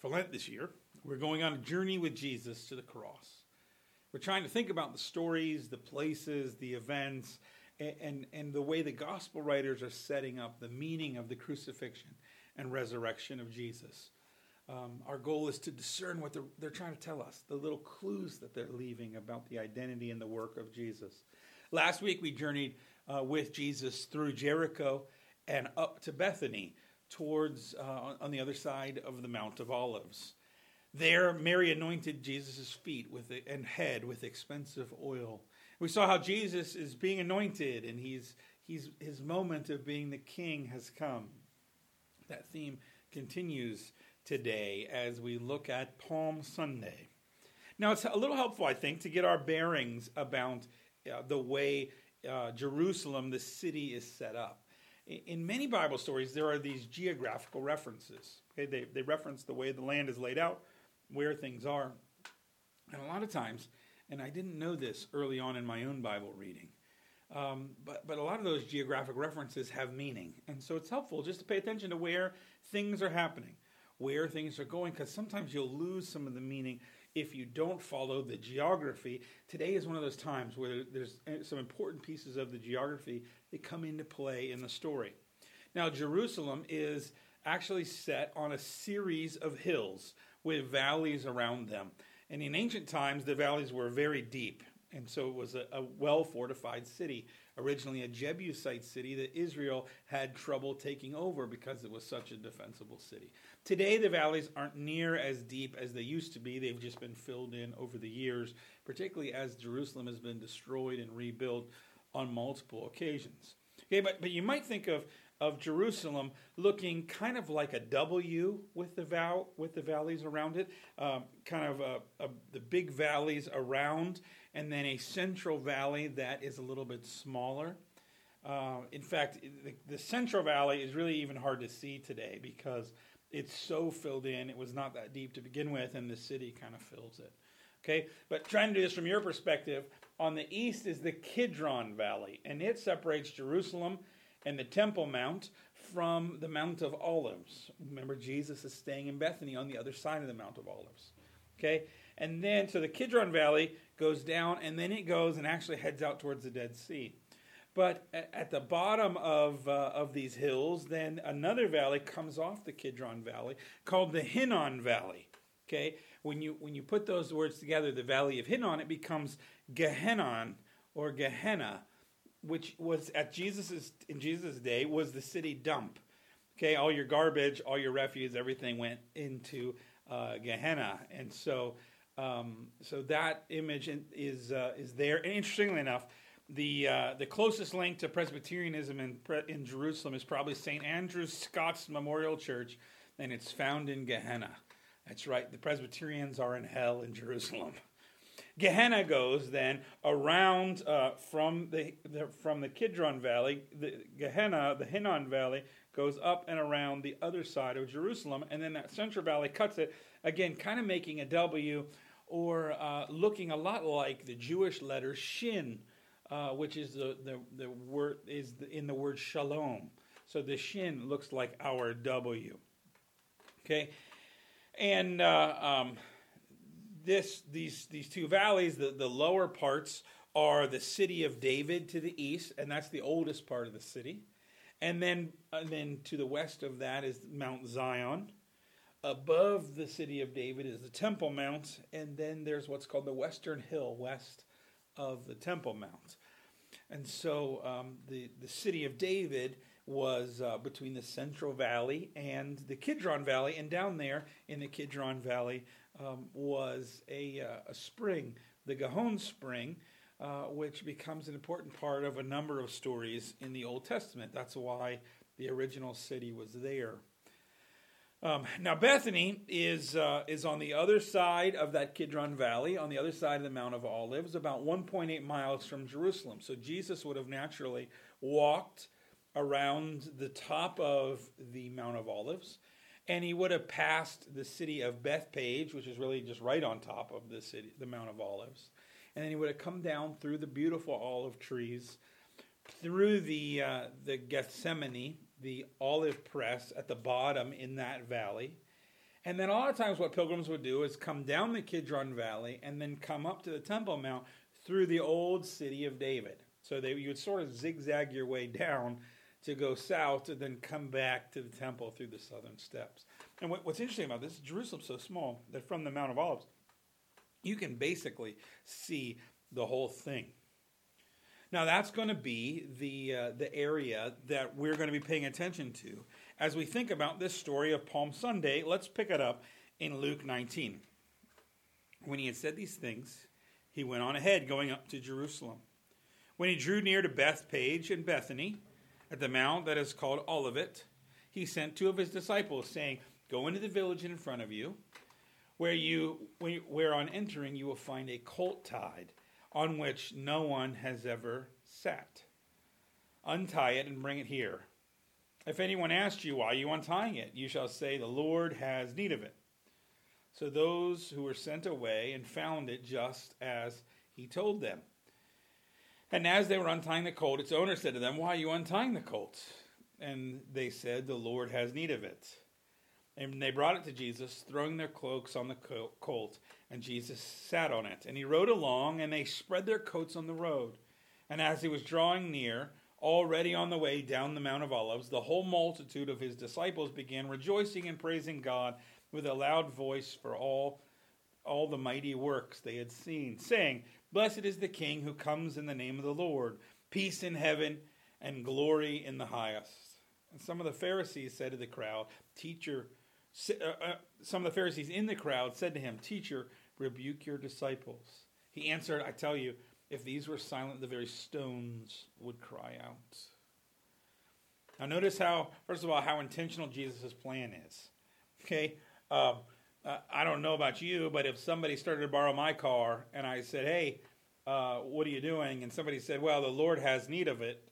for Lent this year, we're going on a journey with Jesus to the cross. We're trying to think about the stories, the places, the events, and, and, and the way the gospel writers are setting up the meaning of the crucifixion and resurrection of Jesus. Um, our goal is to discern what they're, they're trying to tell us, the little clues that they're leaving about the identity and the work of Jesus. Last week, we journeyed uh, with Jesus through Jericho and up to Bethany towards uh, on the other side of the Mount of Olives. There, Mary anointed Jesus' feet with and head with expensive oil. We saw how Jesus is being anointed, and he's, he's, his moment of being the king has come. That theme continues today as we look at Palm Sunday. Now, it's a little helpful, I think, to get our bearings about uh, the way uh, Jerusalem, the city, is set up in many Bible stories, there are these geographical references. Okay, they, they reference the way the land is laid out, where things are. And a lot of times, and I didn't know this early on in my own Bible reading, um, but, but a lot of those geographic references have meaning. And so it's helpful just to pay attention to where things are happening, where things are going, because sometimes you'll lose some of the meaning if you don't follow the geography. Today is one of those times where there's some important pieces of the geography that come into play in the story. Now, Jerusalem is actually set on a series of hills with valleys around them. And in ancient times, the valleys were very deep. And so it was a, a well fortified city, originally a Jebusite city that Israel had trouble taking over because it was such a defensible city. Today, the valleys aren't near as deep as they used to be. They've just been filled in over the years, particularly as Jerusalem has been destroyed and rebuilt on multiple occasions. Okay, but, but you might think of, of Jerusalem looking kind of like a W with the val, with the valleys around it, um, kind of a, a, the big valleys around, and then a central valley that is a little bit smaller. Uh, in fact, the, the, central valley is really even hard to see today because it's so filled in. It was not that deep to begin with, and the city kind of fills it. Okay, but trying to do this from your perspective, on the east is the Kidron Valley, and it separates Jerusalem and the Temple Mount from the Mount of Olives. Remember, Jesus is staying in Bethany on the other side of the Mount of Olives. Okay, and then so the Kidron Valley goes down, and then it goes and actually heads out towards the Dead Sea. But at the bottom of, uh, of these hills, then another valley comes off the Kidron Valley called the Hinnom Valley. Okay, when you when you put those words together, the Valley of Hinnom, it becomes Gehenna or Gehenna, which was at Jesus's in Jesus' day was the city dump. Okay, all your garbage, all your refuse, everything went into uh, Gehenna, and so um, so that image is uh, is there. And interestingly enough, the uh, the closest link to Presbyterianism in in Jerusalem is probably St. Andrew's Scots Memorial Church, and it's found in Gehenna. That's right. The Presbyterians are in hell in Jerusalem. Gehenna goes then around uh, from the, the, from the Kidron Valley. The Gehenna, the Hinnom Valley, goes up and around the other side of Jerusalem, and then that central valley cuts it again, kind of making a W, or uh, looking a lot like the Jewish letter Shin uh, which is the, the, the word is in the word shalom. So the shin looks like our W. Okay, and uh, um, this these these two valleys, the, the lower parts are the city of David to the east, and that's the oldest part of the city. And then, and then to the west of that is Mount Zion. Above the city of David is the Temple Mount, and then there's what's called the Western Hill, west of the Temple Mount. And so um, the, the city of David was uh, between the Central Valley and the Kidron Valley, and down there in the Kidron Valley um, was a, uh, a, spring, the Gihon Spring, uh, which becomes an important part of a number of stories in the Old Testament. That's why the original city was there. Um, now Bethany is uh, is on the other side of that Kidron Valley, on the other side of the Mount of Olives, about 1.8 miles from Jerusalem. So Jesus would have naturally walked around the top of the Mount of Olives, and he would have passed the city of Bethphage, which is really just right on top of the city, the Mount of Olives, and then he would have come down through the beautiful olive trees, through the uh, the Gethsemane the olive press at the bottom in that valley. And then a lot of times, what pilgrims would do is come down the Kidron Valley and then come up to the Temple Mount through the old city of David. So they, you would sort of zigzag your way down to go south and then come back to the temple through the southern steps. And what, what's interesting about this, Jerusalem's so small that from the Mount of Olives, you can basically see the whole thing. Now that's going to be the uh, the area that we're going to be paying attention to as we think about this story of Palm Sunday. Let's pick it up in Luke 19. When he had said these things, he went on ahead, going up to Jerusalem. When he drew near to Bethphage and Bethany, at the mount that is called Olivet, he sent two of his disciples, saying, Go into the village in front of you, where you where on entering you will find a colt tied, on which no one has ever sat. Untie it and bring it here. If anyone asks you why you are untying it, you shall say, The Lord has need of it. So those who were sent away and found it just as he told them. And as they were untying the colt, its owner said to them, Why are you untying the colt? And they said, The Lord has need of it. And they brought it to Jesus, throwing their cloaks on the colt, and Jesus sat on it. And he rode along, and they spread their coats on the road. And as he was drawing near, already on the way down the Mount of Olives, the whole multitude of his disciples began rejoicing and praising God with a loud voice for all, all the mighty works they had seen, saying, Blessed is the King who comes in the name of the Lord. Peace in heaven and glory in the highest. And some of the Pharisees said to the crowd, Teacher, uh, uh, some of the Pharisees in the crowd said to him, Teacher, rebuke your disciples. He answered, I tell you, if these were silent, the very stones would cry out. Now, notice how, first of all, how intentional Jesus' plan is. Okay? Um, uh, I don't know about you, but if somebody started to borrow my car and I said, hey, uh, what are you doing? And somebody said, well, the Lord has need of it,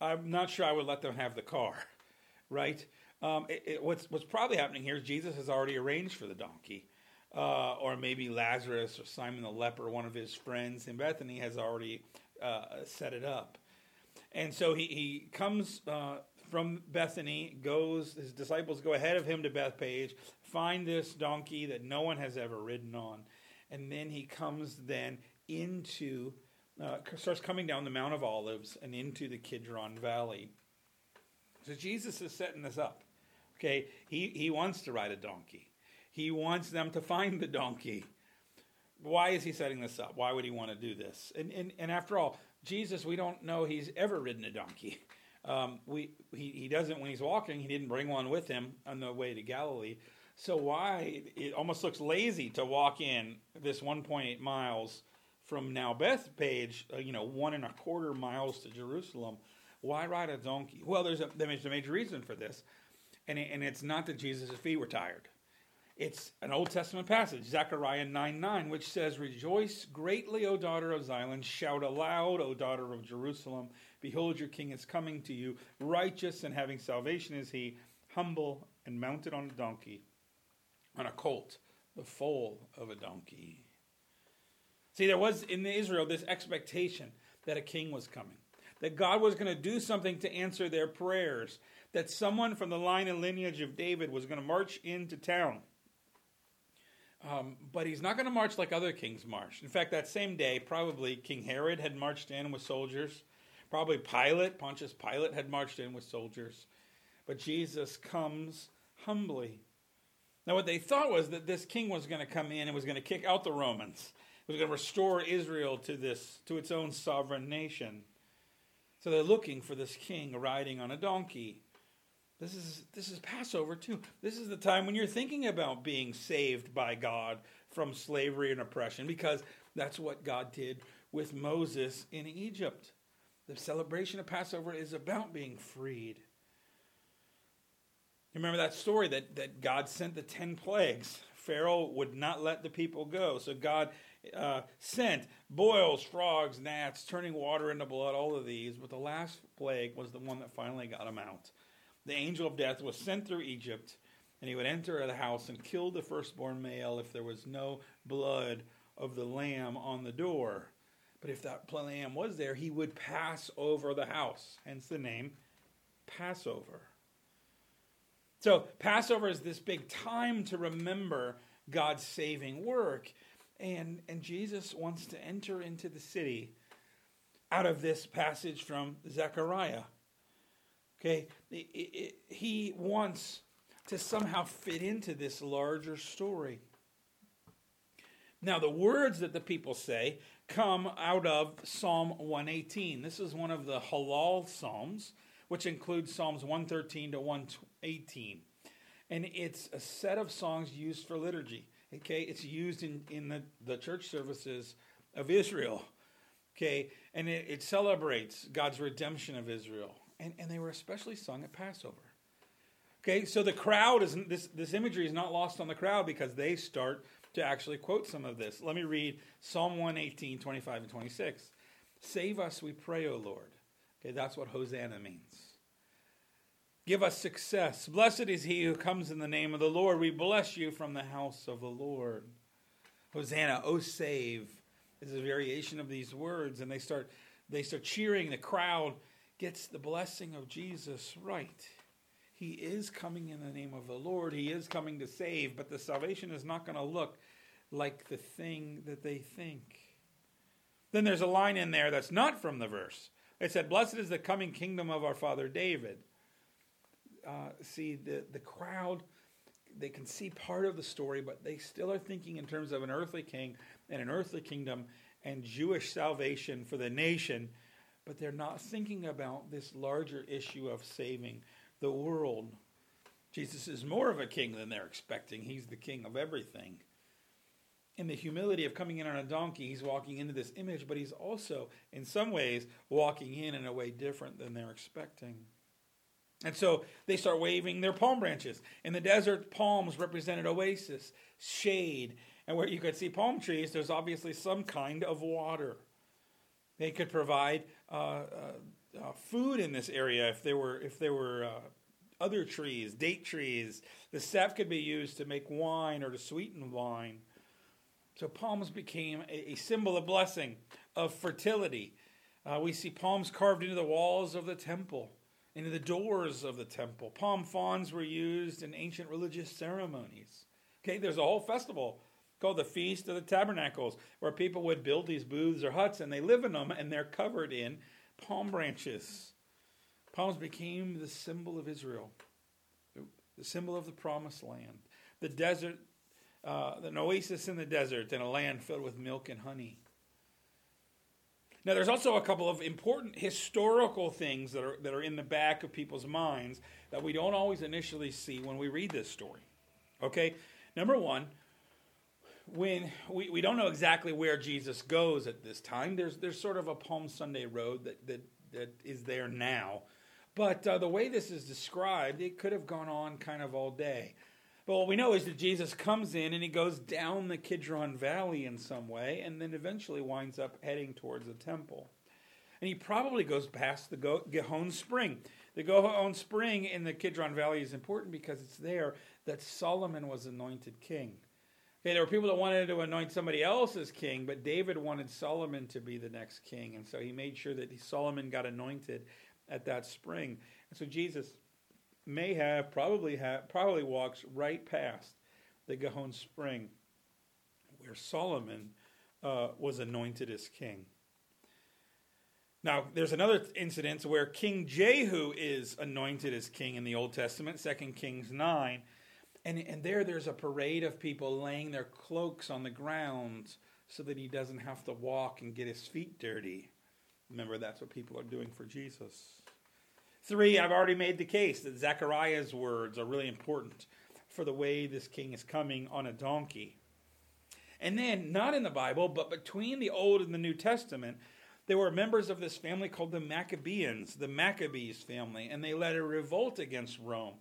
I'm not sure I would let them have the car, right? Um, it, it, what's, what's probably happening here is Jesus has already arranged for the donkey. Uh, or maybe Lazarus or Simon the leper, one of his friends in Bethany, has already uh, set it up. And so he, he comes uh, from Bethany, goes, his disciples go ahead of him to Bethphage, find this donkey that no one has ever ridden on. And then he comes then into, uh, starts coming down the Mount of Olives and into the Kidron Valley. So Jesus is setting this up. Okay, he, he wants to ride a donkey. He wants them to find the donkey. Why is he setting this up? Why would he want to do this? And, and, and after all, Jesus, we don't know he's ever ridden a donkey. Um, we, he, he doesn't, when he's walking, he didn't bring one with him on the way to Galilee. So why it almost looks lazy to walk in this 1.8 miles from now Bethphage, uh, you know, one and a quarter miles to Jerusalem. Why ride a donkey? Well, there's a, there's a major reason for this, and it, and it's not that Jesus' feet were tired. It's an Old Testament passage, Zechariah 9 9, which says, Rejoice greatly, O daughter of Zion. Shout aloud, O daughter of Jerusalem. Behold, your king is coming to you. Righteous and having salvation is he, humble and mounted on a donkey, on a colt, the foal of a donkey. See, there was in Israel this expectation that a king was coming, that God was going to do something to answer their prayers, that someone from the line and lineage of David was going to march into town. Um, but he's not going to march like other kings marched. In fact, that same day, probably King Herod had marched in with soldiers. Probably Pilate, Pontius Pilate, had marched in with soldiers. But Jesus comes humbly. Now, what they thought was that this king was going to come in and was going to kick out the Romans, was going to restore Israel to this to its own sovereign nation. So they're looking for this king riding on a donkey. This is this is Passover too. This is the time when you're thinking about being saved by God from slavery and oppression because that's what God did with Moses in Egypt. The celebration of Passover is about being freed. You remember that story that, that God sent the 10 plagues. Pharaoh would not let the people go. So God uh, sent boils, frogs, gnats, turning water into blood, all of these. But the last plague was the one that finally got him out. The angel of death was sent through Egypt, and he would enter the house and kill the firstborn male if there was no blood of the lamb on the door. But if that lamb was there, he would pass over the house, hence the name Passover. So, Passover is this big time to remember God's saving work. And, and Jesus wants to enter into the city out of this passage from Zechariah. Okay, it, it, he wants to somehow fit into this larger story. Now, the words that the people say come out of Psalm 118. This is one of the Hallel Psalms, which includes Psalms 113 to 118. And it's a set of songs used for liturgy. Okay, it's used in, in the, the church services of Israel. Okay, and it, it celebrates God's redemption of Israel. And, and they were especially sung at Passover. Okay, so the crowd is this this imagery is not lost on the crowd because they start to actually quote some of this. Let me read Psalm 118, 25 and 26. Save us, we pray, O Lord. Okay, that's what Hosanna means. Give us success. Blessed is he who comes in the name of the Lord. We bless you from the house of the Lord. Hosanna, oh save, is a variation of these words, and they start they start cheering. The crowd gets the blessing of Jesus right. He is coming in the name of the Lord. He is coming to save, but the salvation is not going to look like the thing that they think. Then there's a line in there that's not from the verse. It said, Blessed is the coming kingdom of our father David. Uh, see, the, the crowd, they can see part of the story, but they still are thinking in terms of an earthly king and an earthly kingdom and Jewish salvation for the nation, but they're not thinking about this larger issue of saving the world. Jesus is more of a king than they're expecting. He's the king of everything. In the humility of coming in on a donkey, he's walking into this image, but he's also, in some ways, walking in in a way different than they're expecting. And so they start waving their palm branches. In the desert, palms represented oasis, shade, and where you could see palm trees, there's obviously some kind of water. They could provide uh, uh, uh, food in this area if there were if there were uh, other trees, date trees. The sap could be used to make wine or to sweeten wine. So palms became a, a symbol of blessing, of fertility. Uh, we see palms carved into the walls of the temple, into the doors of the temple. Palm fronds were used in ancient religious ceremonies. Okay, there's a whole festival called the Feast of the Tabernacles, where people would build these booths or huts and they live in them and they're covered in palm branches. Palms became the symbol of Israel, the symbol of the promised land. The desert, uh, an oasis in the desert, and a land filled with milk and honey. Now, there's also a couple of important historical things that are, that are in the back of people's minds that we don't always initially see when we read this story. Okay? Number one, when we, we don't know exactly where Jesus goes at this time. There's there's sort of a Palm Sunday road that that, that is there now, but uh, the way this is described, it could have gone on kind of all day. But what we know is that Jesus comes in and he goes down the Kidron Valley in some way, and then eventually winds up heading towards the temple. And he probably goes past the Gihon Spring. The Gihon Spring in the Kidron Valley is important because it's there that Solomon was anointed king. There were people that wanted to anoint somebody else as king, but David wanted Solomon to be the next king. And so he made sure that Solomon got anointed at that spring. And so Jesus may have, probably have, probably walks right past the Gihon spring where Solomon uh, was anointed as king. Now, there's another incident where King Jehu is anointed as king in the Old Testament, 2 Kings 9. And, and there, there's a parade of people laying their cloaks on the ground so that he doesn't have to walk and get his feet dirty. Remember, that's what people are doing for Jesus. Three, I've already made the case that Zechariah's words are really important for the way this king is coming on a donkey. And then, not in the Bible, but between the Old and the New Testament, there were members of this family called the Maccabees, the Maccabees family, and they led a revolt against Rome.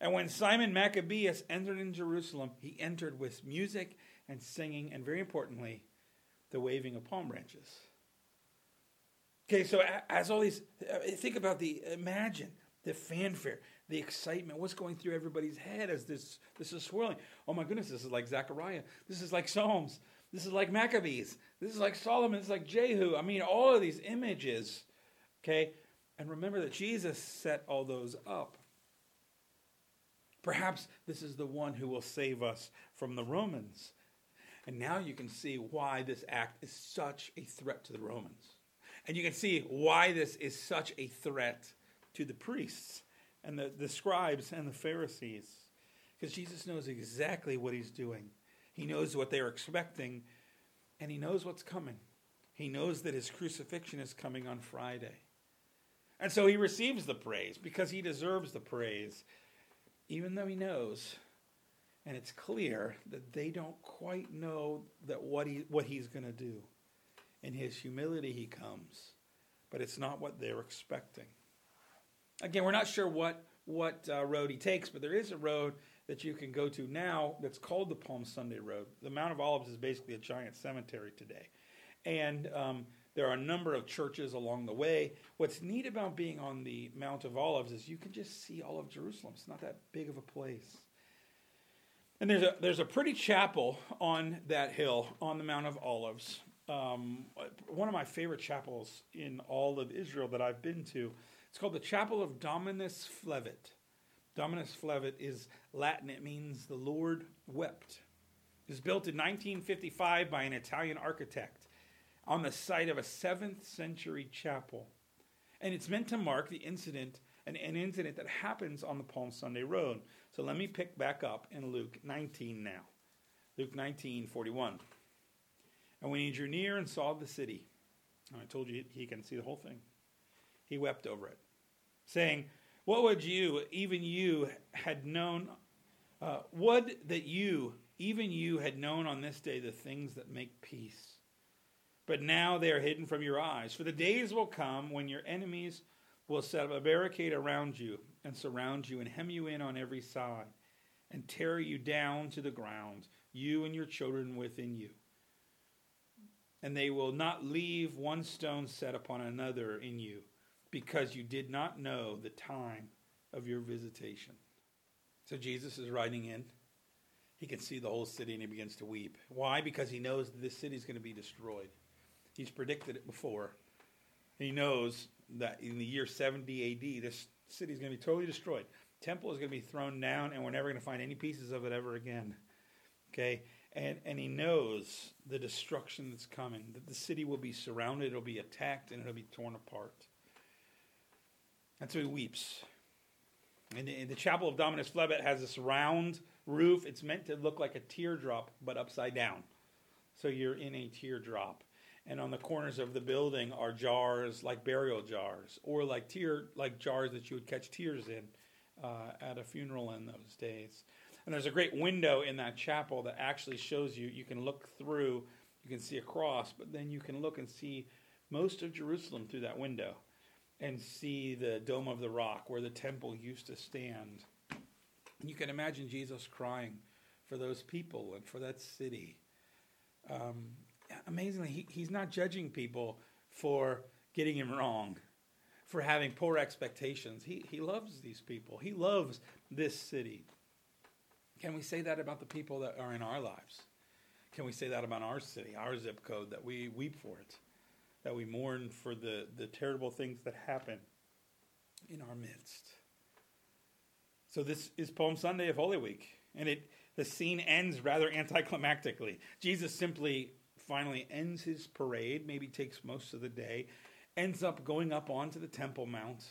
And when Simon Maccabeus entered in Jerusalem, he entered with music and singing, and very importantly, the waving of palm branches. Okay, so as all these, uh, think about the, imagine the fanfare, the excitement, what's going through everybody's head as this, this is swirling. Oh my goodness, this is like Zechariah. This is like Psalms. This is like Maccabees. This is like Solomon. This is like Jehu. I mean, all of these images. Okay, and remember that Jesus set all those up. Perhaps this is the one who will save us from the Romans. And now you can see why this act is such a threat to the Romans. And you can see why this is such a threat to the priests and the, the scribes and the Pharisees. Because Jesus knows exactly what he's doing. He knows what they're expecting, and he knows what's coming. He knows that his crucifixion is coming on Friday. And so he receives the praise because he deserves the praise, even though he knows and it's clear that they don't quite know that what he what he's going to do. In his humility he comes, but it's not what they're expecting. Again, we're not sure what what uh, road he takes, but there is a road that you can go to now that's called the Palm Sunday Road. The Mount of Olives is basically a giant cemetery today, and um, there are a number of churches along the way. What's neat about being on the Mount of Olives is you can just see all of Jerusalem. It's not that big of a place. And there's a there's a pretty chapel on that hill on the Mount of Olives. Um, one of my favorite chapels in all of Israel that I've been to. It's called the Chapel of Dominus Flevit. Dominus Flevit is Latin. It means the Lord wept. It was built in 1955 by an Italian architect on the site of a 7th century chapel. And it's meant to mark the incident, an, an incident that happens on the Palm Sunday Road. So let me pick back up in Luke 19 now. Luke 19, 41. And when he drew near and saw the city, I told you he can see the whole thing, he wept over it, saying, What would you, even you, had known? Uh, would that you, even you, had known on this day the things that make peace. But now they are hidden from your eyes. For the days will come when your enemies will set up a barricade around you and surround you and hem you in on every side and tear you down to the ground, you and your children within you. And they will not leave one stone set upon another in you, because you did not know the time of your visitation. So Jesus is riding in. He can see the whole city and he begins to weep. Why? Because he knows this city is going to be destroyed. He's predicted it before. He knows that in the year 70 AD, this city is going to be totally destroyed. Temple is going to be thrown down, and we're never going to find any pieces of it ever again. Okay? And, and he knows the destruction that's coming, that the city will be surrounded, it'll be attacked, and it'll be torn apart. And so he weeps. And the, the chapel of Dominus Flevit has this round roof. It's meant to look like a teardrop, but upside down. So you're in a teardrop and on the corners of the building are jars like burial jars or like tear like jars that you would catch tears in uh, at a funeral in those days. And there's a great window in that chapel that actually shows you you can look through you can see a cross but then you can look and see most of jerusalem through that window and see the dome of the rock where the temple used to stand. You can imagine jesus crying for those people and for that city. Um, amazingly, he, he's not judging people for getting him wrong, for having poor expectations. He, he loves these people, he loves this city. Can we say that about the people that are in our lives? Can we say that about our city, our zip code, that we weep for it, that we mourn for the, the terrible things that happen in our midst? So this is Palm Sunday of Holy Week, and it the scene ends rather anticlimactically. Jesus simply finally ends his parade, maybe takes most of the day, ends up going up onto the Temple Mount,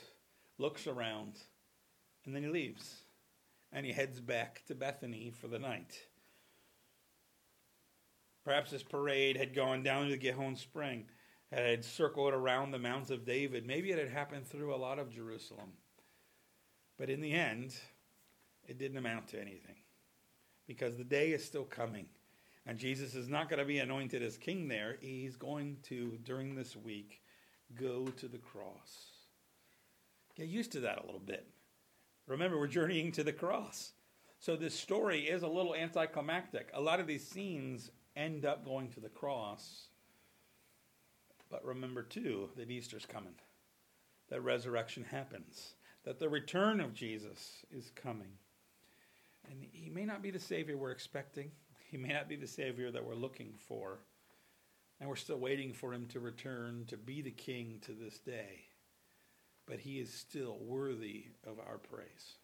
looks around, and then he leaves. And he heads back to Bethany for the night. Perhaps this parade had gone down to the Gihon Spring, had circled around the Mount of David. Maybe it had happened through a lot of Jerusalem. But in the end, it didn't amount to anything because the day is still coming and Jesus is not going to be anointed as king there. He's going to, during this week, go to the cross. Get used to that a little bit. Remember, we're journeying to the cross. So this story is a little anticlimactic. A lot of these scenes end up going to the cross. But remember, too, that Easter's coming, that resurrection happens, that the return of Jesus is coming. And he may not be the Savior we're expecting. He may not be the Savior that we're looking for, and we're still waiting for him to return to be the King to this day. But he is still worthy of our praise.